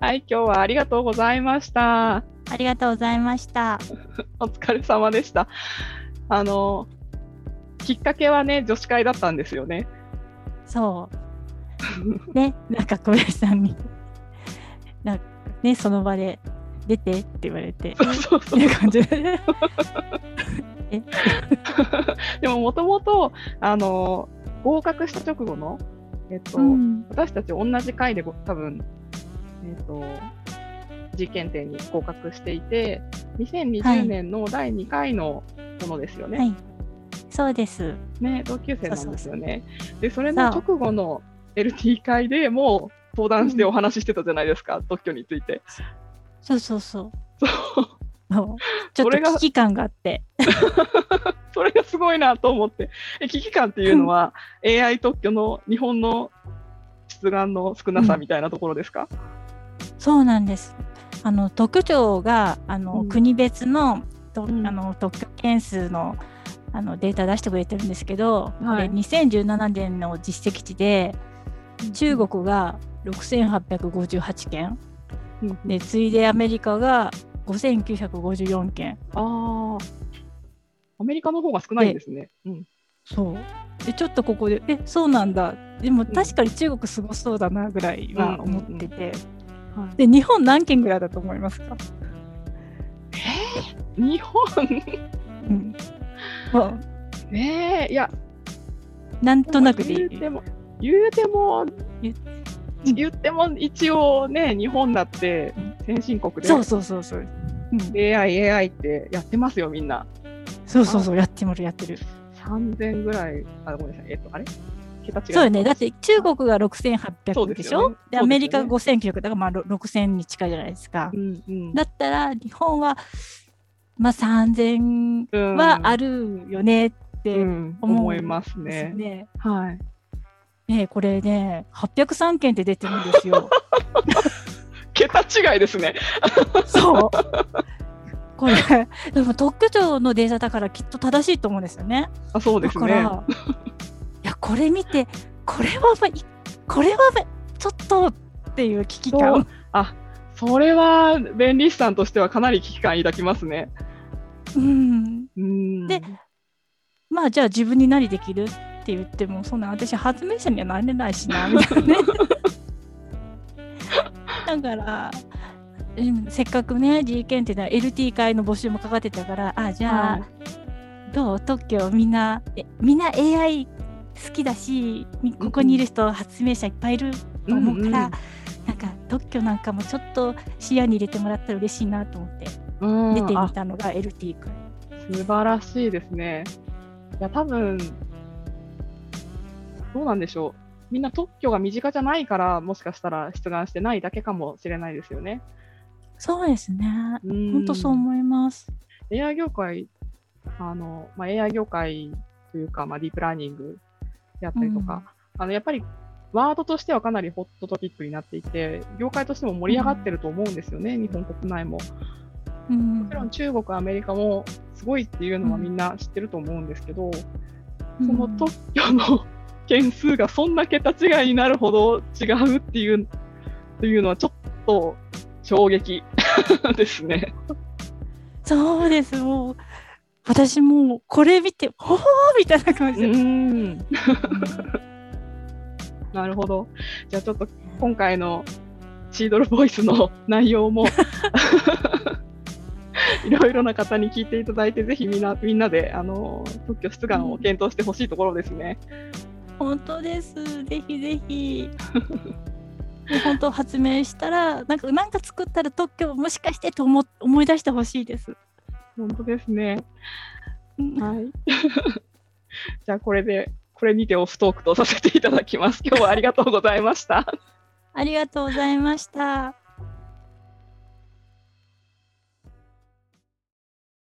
はい、今日はありがとうございました。ありがとうございました。お疲れ様でした。あの、きっかけはね、女子会だったんですよね。そう。ね、なんか小林さんに、なんかね、その場で出てって言われて、そうそうそういう感じで。でももともとあの合格した直後の、えっと、うん、私たち同じ回で多分、えっと、実験点に合格していて2020年の第2回のものですよね。はい、そうです。ね、同級生なんですよね。で、それの直後の LT 会でも登壇してお話ししてたじゃないですか、うん、特許について。そうそうそう。そう ちょっと危機感があって。それがすごいなと思って。え危機感っていうのは、AI 特許の日本の出願の少なさみたいなところですか、うん、そうなんです。あの特許があの、うん、国別のと、あの特許件数のあのデータ出してくれてるんですけど、はい、これ2017年の実績値で中国が6858件、で次いでアメリカが5954件。ああ、アメリカの方が少ないんですね。うん、そう。でちょっとここでえそうなんだ。でも確かに中国すごそうだなぐらいは思ってて、で日本何件ぐらいだと思いますか？えー、日本、うん、ねえいや。なんとなくで言うても言うても言っても一応ね日本だって先進国で。そうそうそうそう、うん、AI AI ってやってますよみんな。そうそうそうやってるやってる。3000ぐらいあごめんなさい。えっとあれ？そうよね。だって中国が6800でしょ、ね、で、アメリカが5900だからまあ6000に近いじゃないですか。うんうん、だったら日本はまあ3000はあるよねって思,、うん思いますね。ねはい。ねこれね803件って出てるんですよ。桁違いですね。そう。これでも特許庁のデータだからきっと正しいと思うんですよね。あそうですね。いやこれ見てこれはこれはちょっとっていう危機感。あそれは弁理士さんとしてはかなり危機感抱きますね。うん。うんでまあじゃあ自分に何できるって言ってもそんな私発明者にはなれないしなみたいなね だからせっかくね G 検定で LT 会の募集もかかってたからあじゃあ、はい、どう？特許みんなえみんな AI 好きだしここにいる人、発明者いっぱいいると思うから、うんうん、なんか特許なんかもちょっと視野に入れてもらったら嬉しいなと思って出てみたのが LT 会素晴らしいですねいや多分どうなんでしょう。みんな特許が身近じゃないから、もしかしたら出願してないだけかもしれないですよね。そうですね。本当そう思います。AI 業界、あのまあ、AI 業界というか、まあ、ディープラーニングであったりとか、うん、あのやっぱりワードとしてはかなりホットトピックになっていて、業界としても盛り上がってると思うんですよね、うん、日本国内も。うん、もちろん中国、アメリカもすごいっていうのはみんな知ってると思うんですけど、その特許の件数がそんな桁違いになるほど違うっていうというのはちょっと衝撃ですね。そうですもう私もこれ見てほほーみたいな感じで。うん なるほど。じゃあちょっと今回のシードルボイスの内容も いろいろな方に聞いていただいて、ぜひみんなみんなであの特許出願を検討してほしいところですね。本当です。ぜひぜひ。本当発明したらなんかなんか作ったら特許もしかしてと思思い出してほしいです。本当ですね。はい。じゃあこれでこれにてオフトークとさせていただきます。今日はありがとうございました。ありがとうございました。